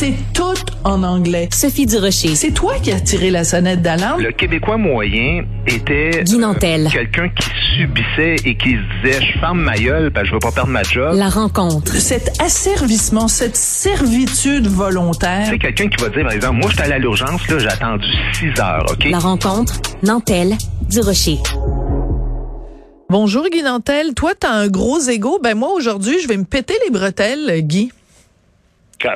c'est tout en anglais. Sophie Durocher. C'est toi qui as tiré la sonnette d'alarme? Le Québécois moyen était Guy Nantel. euh, quelqu'un qui subissait et qui se disait je ferme ma gueule que je veux pas perdre ma job. La rencontre. Cet asservissement, cette servitude volontaire. C'est quelqu'un qui va dire par exemple moi j'étais allé à l'urgence là, j'ai attendu 6 heures, OK? La rencontre. Nantel. Durocher. Bonjour Guy Nantel. Toi, t'as un gros ego. Ben moi, aujourd'hui, je vais me péter les bretelles, Guy.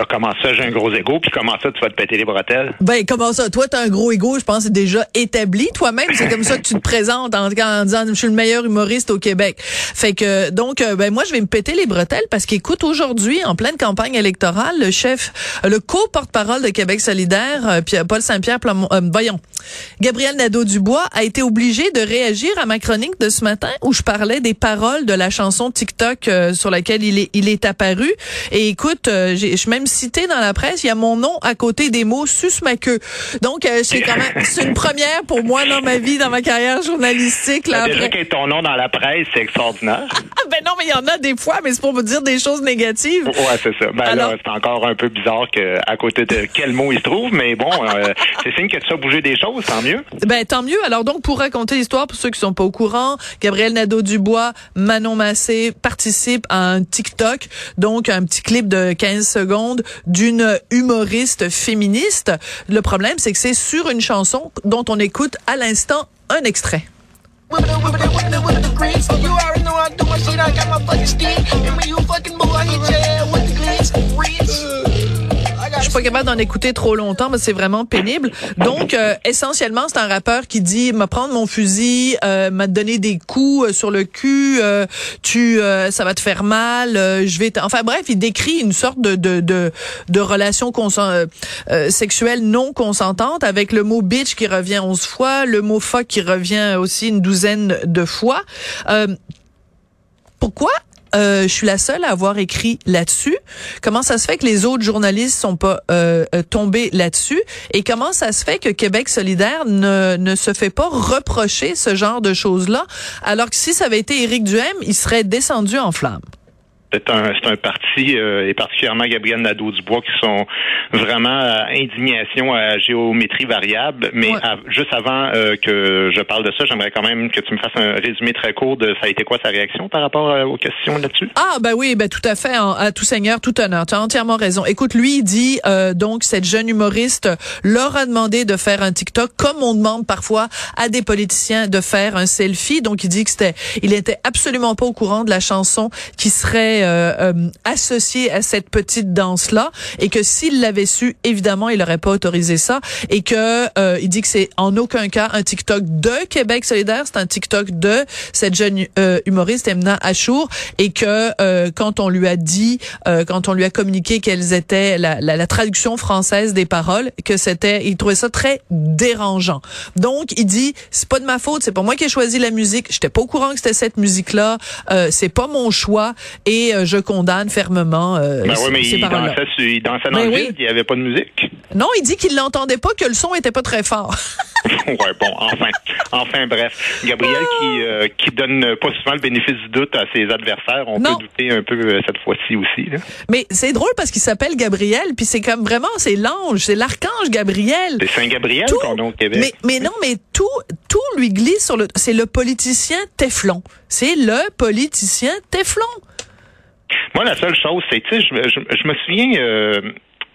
Comment ça, j'ai un gros ego, puis comment ça, tu vas te péter les bretelles? Ben, comment ça? Toi, t'as un gros ego, je pense, déjà établi. Toi-même, c'est comme ça que tu te présentes en, disant, je suis le meilleur humoriste au Québec. Fait que, donc, euh, ben, moi, je vais me péter les bretelles parce qu'écoute, aujourd'hui, en pleine campagne électorale, le chef, le co-porte-parole de Québec solidaire, euh, Paul Saint-Pierre euh, voyons, Gabriel Nadeau-Dubois a été obligé de réagir à ma chronique de ce matin où je parlais des paroles de la chanson TikTok sur laquelle il est, apparu. Et écoute, je même cité dans la presse, il y a mon nom à côté des mots suce ma queue. Donc, euh, c'est quand même, c'est une première pour moi dans ma vie, dans ma carrière journalistique. Là, Déjà que ton nom dans la presse, c'est extraordinaire. Ah, ben non, mais il y en a des fois, mais c'est pour vous dire des choses négatives. Ouais, c'est ça. Ben Alors- là, c'est encore un peu bizarre que à côté de quel mot il se trouve, mais bon, euh, c'est signe que tu as bougé des choses, tant mieux. Ben tant mieux. Alors donc pour raconter l'histoire pour ceux qui sont pas au courant, Gabriel Nadeau-Dubois, Manon Massé participent à un TikTok, donc un petit clip de 15 secondes d'une humoriste féministe. Le problème c'est que c'est sur une chanson dont on écoute à l'instant un extrait. Capable d'en écouter trop longtemps, mais c'est vraiment pénible. Donc, euh, essentiellement, c'est un rappeur qui dit, m'a prendre mon fusil, euh, m'a donné des coups euh, sur le cul, euh, tu, euh, ça va te faire mal, euh, je vais, enfin bref, il décrit une sorte de de de, de relation consen- sexuelle non consentante avec le mot bitch qui revient 11 fois, le mot fuck qui revient aussi une douzaine de fois. Pourquoi euh, je suis la seule à avoir écrit là-dessus. Comment ça se fait que les autres journalistes sont pas euh, euh, tombés là-dessus? Et comment ça se fait que Québec solidaire ne, ne se fait pas reprocher ce genre de choses-là alors que si ça avait été Éric Duhem, il serait descendu en flammes. C'est un, c'est un parti, euh, et particulièrement Gabriel Nadeau-Dubois, qui sont vraiment à indignation à géométrie variable. Mais Ouais. à- juste avant euh, que je parle de ça, j'aimerais quand même que tu me fasses un résumé très court de ça a été quoi sa réaction par rapport euh, aux questions là-dessus? Ah ben oui, ben tout à fait, en- à tout seigneur, tout honneur. Tu as entièrement raison. Écoute, lui, il dit euh, donc cette jeune humoriste leur a demandé de faire un TikTok, comme on demande parfois à des politiciens de faire un selfie. Donc il dit que c'était, il était absolument pas au courant de la chanson qui serait euh, euh, associée à cette petite danse là, et que s'il l'avait su, évidemment, il aurait pas autorisé ça, et que euh, il dit que c'est en aucun cas un TikTok de Québec solidaire, c'est un TikTok de cette jeune euh, humoriste Emna Achour et que euh, quand on lui a dit, euh, quand on lui a communiqué quelles étaient la, la, la traduction française des paroles, que c'était, il trouvait ça très dérangeant. Donc il dit, c'est pas de ma faute, c'est pas moi qui ai choisi la musique, j'étais pas au courant que c'était cette musique-là, c'est pas mon choix et euh, je condamne fermement euh, Ben oui, mais ces il dansait, sur- il dansait dans Ben le oui. vide, il n'y avait pas de musique? Non, il dit qu'il l'entendait pas, que le son était pas très fort. ouais, bon, enfin, enfin, bref. Gabriel qui euh, qui donne pas souvent le bénéfice du doute à ses adversaires, on Non. peut douter un peu euh, cette fois-ci aussi. Là. Mais c'est drôle parce qu'il s'appelle Gabriel, puis c'est comme vraiment, c'est l'ange, c'est l'archange Gabriel. C'est Saint-Gabriel qu'on a au Québec. Mais, mais non, mais tout, tout lui glisse sur le. C'est le politicien Teflon. C'est le politicien Teflon. Moi, la seule chose, c'est, tu sais, je, je, je me souviens, euh,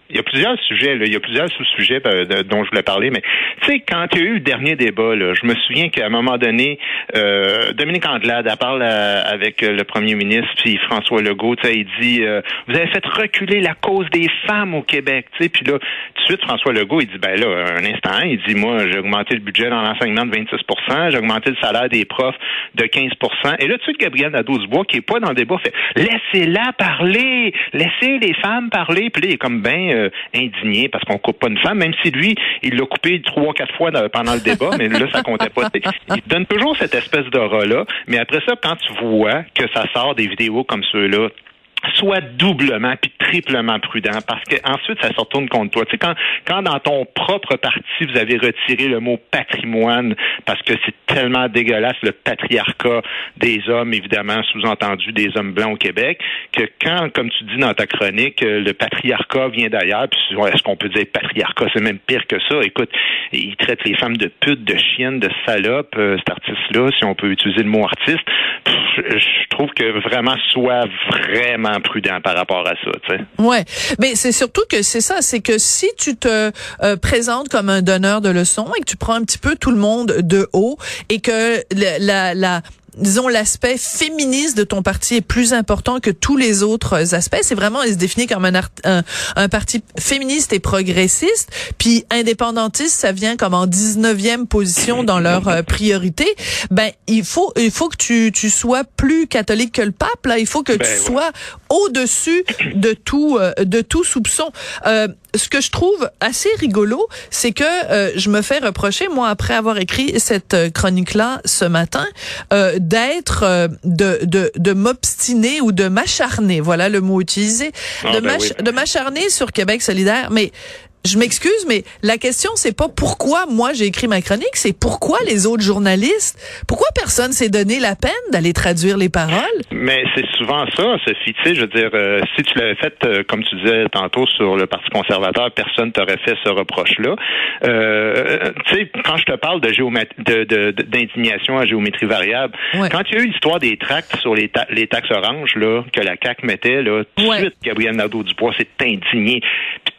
il y a plusieurs sujets, là, il y a plusieurs sous-sujets euh, dont je voulais parler, mais tu sais, quand il y a eu le dernier débat, là, je me souviens qu'à un moment donné, euh, Dominique Andelade, elle parle à- avec euh, le premier ministre, puis François Legault, tu sais, il dit, euh, vous avez fait reculer la cause des femmes au Québec, tu sais, puis là, tout de suite, François Legault, il dit, ben là, un instant, il dit, moi, j'ai augmenté le budget dans l'enseignement de 26% j'ai augmenté le salaire des profs de 15% Et là, tout de suite, Gabriel Nadeau-Dubois, qui est pas dans le débat, fait, laissez-la parler, laissez les femmes parler, puis là, il est comme ben euh, indigné parce qu'on coupe pas une femme, même si lui, il l'a coupé trois, quatre fois pendant le débat, mais là, ça comptait pas. Il donne toujours cette espèce d'aura-là, mais après ça, quand tu vois que ça sort des vidéos comme ceux-là, sois doublement puis triplement prudent parce que ensuite ça se retourne contre toi. Tu sais quand quand dans ton propre parti vous avez retiré le mot patrimoine parce que c'est tellement dégueulasse le patriarcat des hommes évidemment sous-entendu des hommes blancs au Québec que quand comme tu dis dans ta chronique euh, le patriarcat vient d'ailleurs puis est-ce qu'on peut dire patriarcat? C'est même pire que ça. Écoute, il traite les femmes de putes, de chiennes, de salopes euh, cet artiste là si on peut utiliser le mot artiste. Je trouve que vraiment soit vraiment prudent par rapport à ça. Tu sais. Ouais, mais c'est surtout que c'est ça, c'est que si tu te euh, présentes comme un donneur de leçons et que tu prends un petit peu tout le monde de haut et que la, la disons, l'aspect féministe de ton parti est plus important que tous les autres aspects. C'est vraiment, il se définit comme un, un, un, parti féministe et progressiste. Puis indépendantiste, ça vient comme en 19e position dans leur euh, priorité. Ben, il faut, il faut que tu, tu sois plus catholique que le pape, là. Il faut que Ben, tu ouais. sois au-dessus de tout, euh, de tout soupçon. Euh, ce que je trouve assez rigolo, c'est que euh, je me fais reprocher, moi, après avoir écrit cette euh, chronique-là ce matin, euh, d'être, euh, de, de, de m'obstiner ou de m'acharner, voilà le mot utilisé, Ah, de ben oui. de m'acharner sur Québec solidaire. Mais je m'excuse, mais la question, c'est pas pourquoi moi j'ai écrit ma chronique, c'est pourquoi les autres journalistes, pourquoi personne s'est donné la peine d'aller traduire les paroles? Mais c'est souvent ça, Sophie. Tu sais, je veux dire, euh, si tu l'avais fait, euh, comme tu disais tantôt, sur le Parti conservateur, personne t'aurait fait ce reproche-là. Euh, tu sais, quand je te parle de d'indignation à géométrie variable, Ouais. quand il y a eu l'histoire des tracts sur les, ta- les taxes oranges, là, que la CAQ mettait, là, tout de Ouais. suite, Gabriel Nadeau-Dubois s'est indigné.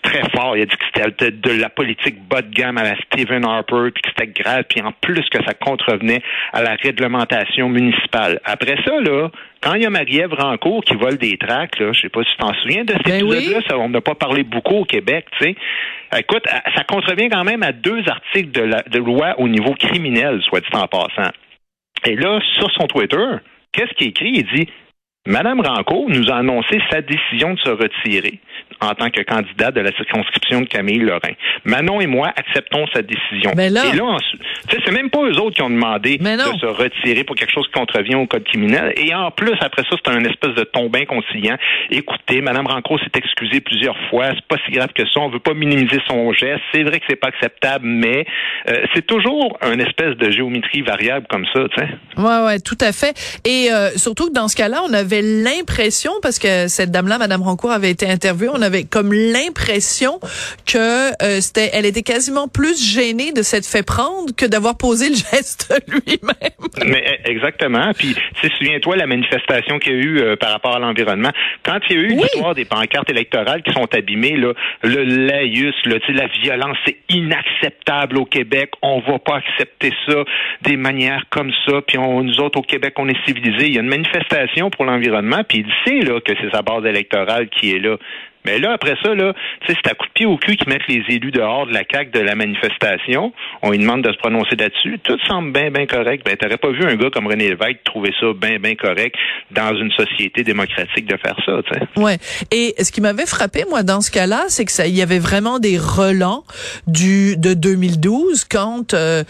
Très fort. Il a dit que c'était de, de la politique bas de gamme à la Stephen Harper, puis que c'était grave, puis en plus que ça contrevenait à la réglementation municipale. Après ça, là, quand il y a Marie-Ève Rancourt qui vole des tracts, là, je sais pas si tu t'en souviens de cet Ben oui. épisode-là, ça, on n'a pas parlé beaucoup au Québec, tu sais. Écoute, ça contrevient quand même à deux articles de, la, de loi au niveau criminel, soit dit en passant. Et là, sur son Twitter, qu'est-ce qu'il écrit? Il dit Madame Rancourt nous a annoncé sa décision de se retirer en tant que candidate de la circonscription de Camille Lorrain. Manon et moi acceptons sa décision. Mais là- et là, ensuite- tu sais, c'est même pas eux autres qui ont demandé de se retirer pour quelque chose qui contrevient au code criminel. Et en plus, après ça, c'est un espèce de tombin conciliant. Écoutez, Madame Rancourt s'est excusée plusieurs fois. C'est pas si grave que ça. On veut pas minimiser son geste. C'est vrai que c'est pas acceptable, mais euh, c'est toujours une espèce de géométrie variable comme ça, tu sais. Ouais, ouais, tout à fait. Et euh, surtout que dans ce cas-là, on avait l'impression, parce que cette dame-là, Madame Rancourt, avait été interviewée, on avait comme l'impression que euh, c'était, elle était quasiment plus gênée de s'être fait prendre que d'avoir posé le geste lui-même. Mais eh, exactement. Puis, sais, souviens-toi la manifestation qu'il y a eu euh, par rapport à l'environnement. Quand il y a eu Oui. l'histoire des pancartes électorales qui sont abîmées, là, le laïus, là, la violence, c'est inacceptable au Québec. On va pas accepter ça des manières comme ça. Puis on, nous autres au Québec, on est civilisés. Il y a une manifestation pour l'environnement. Puis il sait là que c'est sa base électorale qui est là. Mais là, après ça, là, tu sais, c'est à coup de pied au cul qu'ils mettent les élus dehors de la CAQ de la manifestation. On lui demande de se prononcer là-dessus. Tout semble bien, bien correct. Ben, t'aurais pas vu un gars comme René Lévesque trouver ça bien, bien correct dans une société démocratique de faire ça, tu sais. Ouais. Et ce qui m'avait frappé, moi, dans ce cas-là, c'est que ça, il y avait vraiment des relents du de 2012 quand euh,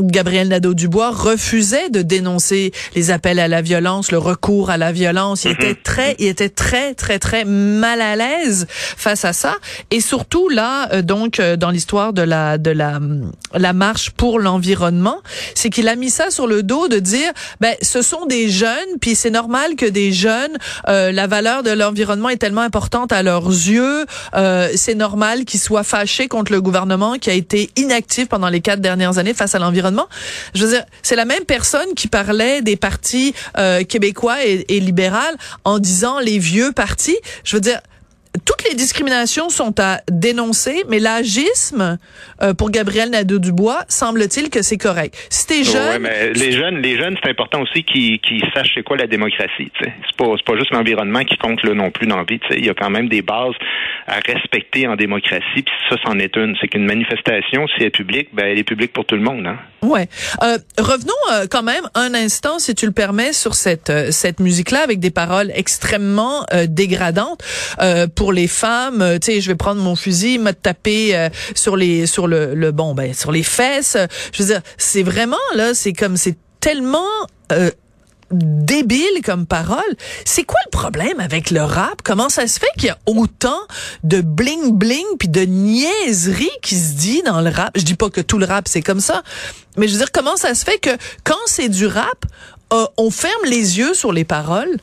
Gabriel Nadeau-Dubois refusait de dénoncer les appels à la violence, le recours à la violence. Il était très, il était très, très, très mal à l'aise face à ça. Et surtout là, euh, donc euh, dans l'histoire de la de la la marche pour l'environnement, c'est qu'il a mis ça sur le dos de dire, ben ce sont des jeunes, puis c'est normal que des jeunes, euh, la valeur de l'environnement est tellement importante à leurs yeux, euh, c'est normal qu'ils soient fâchés contre le gouvernement qui a été inactif pendant les quatre dernières années face à l'environnement. Je veux dire, c'est la même personne qui parlait des partis euh, québécois et, et libérales en disant les vieux partis. Je veux dire toutes les discriminations sont à dénoncer, mais l'agisme euh, pour Gabriel Nadeau-Dubois semble-t-il que c'est correct. Si t'es jeune, Ouais, mais les jeunes, les jeunes, c'est important aussi qu'ils qu'ils sachent c'est quoi la démocratie. C'est pas, c'est pas juste l'environnement qui compte là non plus dans la vie. Il y a quand même des bases à respecter en démocratie. Puis ça, c'en est une. C'est qu'une manifestation, si elle est publique, ben elle est publique pour tout le monde. Hein? Ouais. Euh, revenons euh, quand même un instant, si tu le permets, sur cette euh, cette musique-là avec des paroles extrêmement euh, dégradantes euh, pour les femmes. Euh, tu sais, je vais prendre mon fusil, me taper euh, sur les sur le, le bon ben sur les fesses. Je veux dire, c'est vraiment là, c'est comme c'est tellement euh, débile comme parole. C'est quoi le problème avec le rap? Comment ça se fait qu'il y a autant de bling-bling puis de niaiseries qui se dit dans le rap? Je dis pas que tout le rap c'est comme ça, mais je veux dire, comment ça se fait que quand c'est du rap, euh, on ferme les yeux sur les paroles?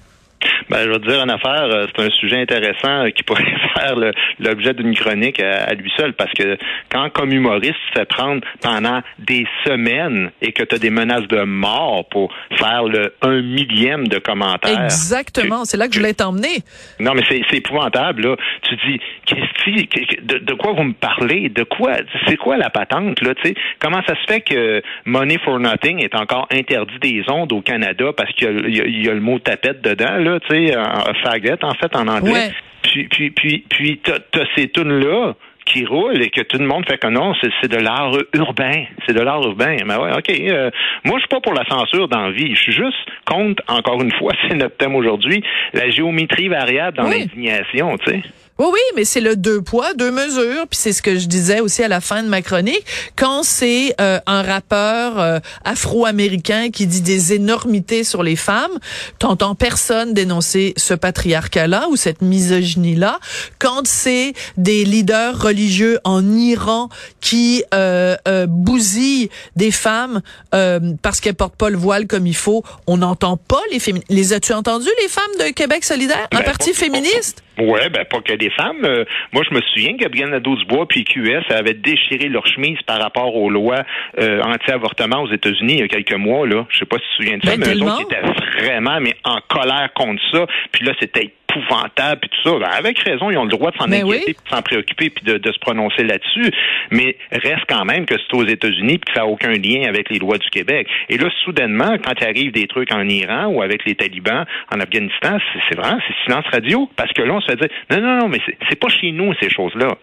Ben, je vais te dire une affaire, euh, c'est un sujet intéressant euh, qui pourrait faire le- l'objet d'une chronique à, à lui seul, parce que quand, comme humoriste, tu fais prendre pendant des semaines et que tu as des menaces de mort pour faire le un millième de commentaires. Exactement, c'est là que je voulais t'emmener. Non, mais c'est épouvantable, là. Tu dis, Christy, de, de quoi vous me parlez? De quoi? C'est quoi la patente, là, tu sais? Comment ça se fait que Money for Nothing est encore interdit des ondes au Canada parce qu'il y, y a le mot tapette dedans, là, tu sais, en- faggot, en fait, en anglais. Ouais. Puis, puis, puis, puis t'as t'as ces tunes-là qui roulent et que tout le monde fait que non, c'est c'est de l'art urbain. C'est de l'art urbain. Mais ouais, OK. euh, moi, je suis pas pour la censure dans la vie. Je suis juste contre, encore une fois, c'est notre thème aujourd'hui, la géométrie variable dans Oui. l'indignation, tu sais. Oui, oui, mais c'est le deux poids, deux mesures. Puis c'est ce que je disais aussi à la fin de ma chronique. Quand c'est euh, un rappeur euh, afro-américain qui dit des énormités sur les femmes, t'entends personne dénoncer ce patriarcat-là ou cette misogynie-là. Quand c'est des leaders religieux en Iran qui euh, euh, bousillent des femmes euh, parce qu'elles portent pas le voile comme il faut, on n'entend pas les féministes. Les as-tu entendu, les femmes de Québec solidaire? Un Ben, parti féministe? Ouais, ben pas que des femmes. Euh, moi, je me souviens Gabriel Nadeau-Dubois puis QS avaient déchiré leur chemise par rapport aux lois euh, anti-avortement aux États-Unis il y a quelques mois. Là, je sais pas si tu te souviens de ça, Ben, mais eux autres étaient vraiment mais en colère contre ça. Puis là, c'était épouvantable puis tout ça. Ben, avec raison, ils ont le droit de s'en Ben inquiéter, oui. de s'en préoccuper puis de, de se prononcer là-dessus. Mais reste quand même que c'est aux États-Unis puis que ça n'a aucun lien avec les lois du Québec. Et là, soudainement, quand il arrive des trucs en Iran ou avec les talibans en Afghanistan, c'est vraiment c'est silence radio. Parce que là, on se fait dire non, non, non, mais c'est- pas chez nous ces choses-là.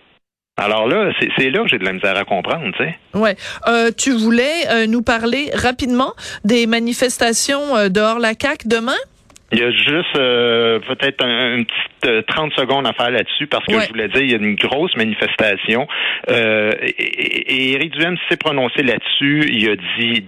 Alors là, c'est c'est là que j'ai de la misère à comprendre, tu sais. Ouais. Euh, tu voulais euh, nous parler rapidement des manifestations euh, dehors la CAC demain? Il y a juste euh, peut-être un, une petite euh, 30 secondes à faire là-dessus parce que Ouais. je voulais dire, il y a une grosse manifestation. Euh, et, Éric Duhem s'est prononcé là-dessus. Il a dit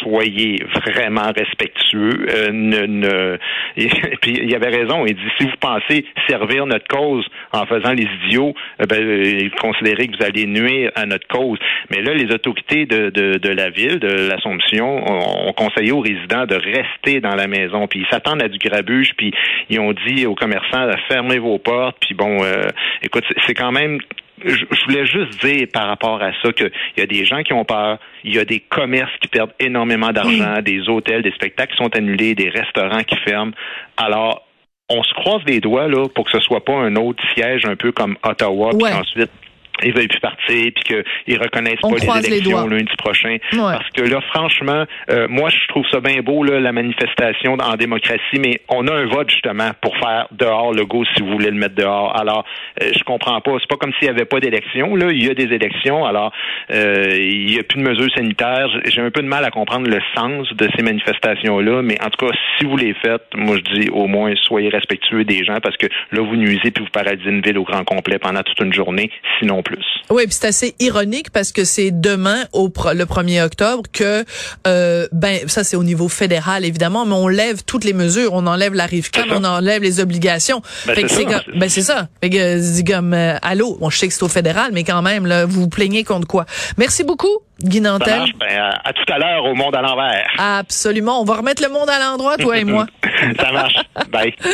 soyez vraiment respectueux. Euh, ne, ne- et, puis il avait raison. Il dit si vous pensez servir notre cause en faisant les idiots, euh, ben, euh, considérez que vous allez nuire à notre cause. Mais là, les autorités de, de, de la ville, de l'Assomption, ont, ont conseillé aux résidents de rester dans la maison. Puis ils s'attendent à du grabuge. Puis ils ont dit aux commerçants de fermer vos portes. Puis bon, euh, écoute, c'est- quand même je voulais juste dire par rapport à ça qu'il y a des gens qui ont peur, il y a des commerces qui perdent énormément d'argent, des hôtels, des spectacles qui sont annulés, des restaurants qui ferment. Alors, on se croise les doigts là pour que ce soit pas un autre siège un peu comme Ottawa, puis ensuite ils veulent plus partir, puis qu'ils reconnaissent On pas les élections lundi prochain. Ouais. Parce que là, franchement, euh, moi, je trouve ça bien beau, là, la manifestation en démocratie, mais on a un vote, justement, pour faire dehors le go si vous voulez le mettre dehors. Alors, euh, je comprends pas. C'est pas comme s'il y avait pas d'élection, là. Il y a des élections. Alors, euh, il y a plus de mesures sanitaires. J'ai un peu de mal à comprendre le sens de ces manifestations-là, mais en tout cas, si vous les faites, moi, je dis au moins, soyez respectueux des gens parce que là, vous nuisez puis vous paralysez une ville au grand complet pendant toute une journée, sinon plus. Oui, puis c'est assez ironique parce que c'est demain, au pro- le 1er octobre, que euh, ben ça c'est au niveau fédéral évidemment, mais on lève toutes les mesures, on enlève la rive on enlève les obligations. Ben, Fait que c'est ça. comme- ben c'est ça. Fait que euh, c'est comme euh, allô, bon je sais que c'est au fédéral, mais quand même là, vous vous plaignez contre quoi? Merci beaucoup, Guy Nantel. marche? Ben, à, à tout à l'heure au monde à l'envers. Absolument, on va remettre le monde à l'endroit, toi et moi. Ça marche. Bye.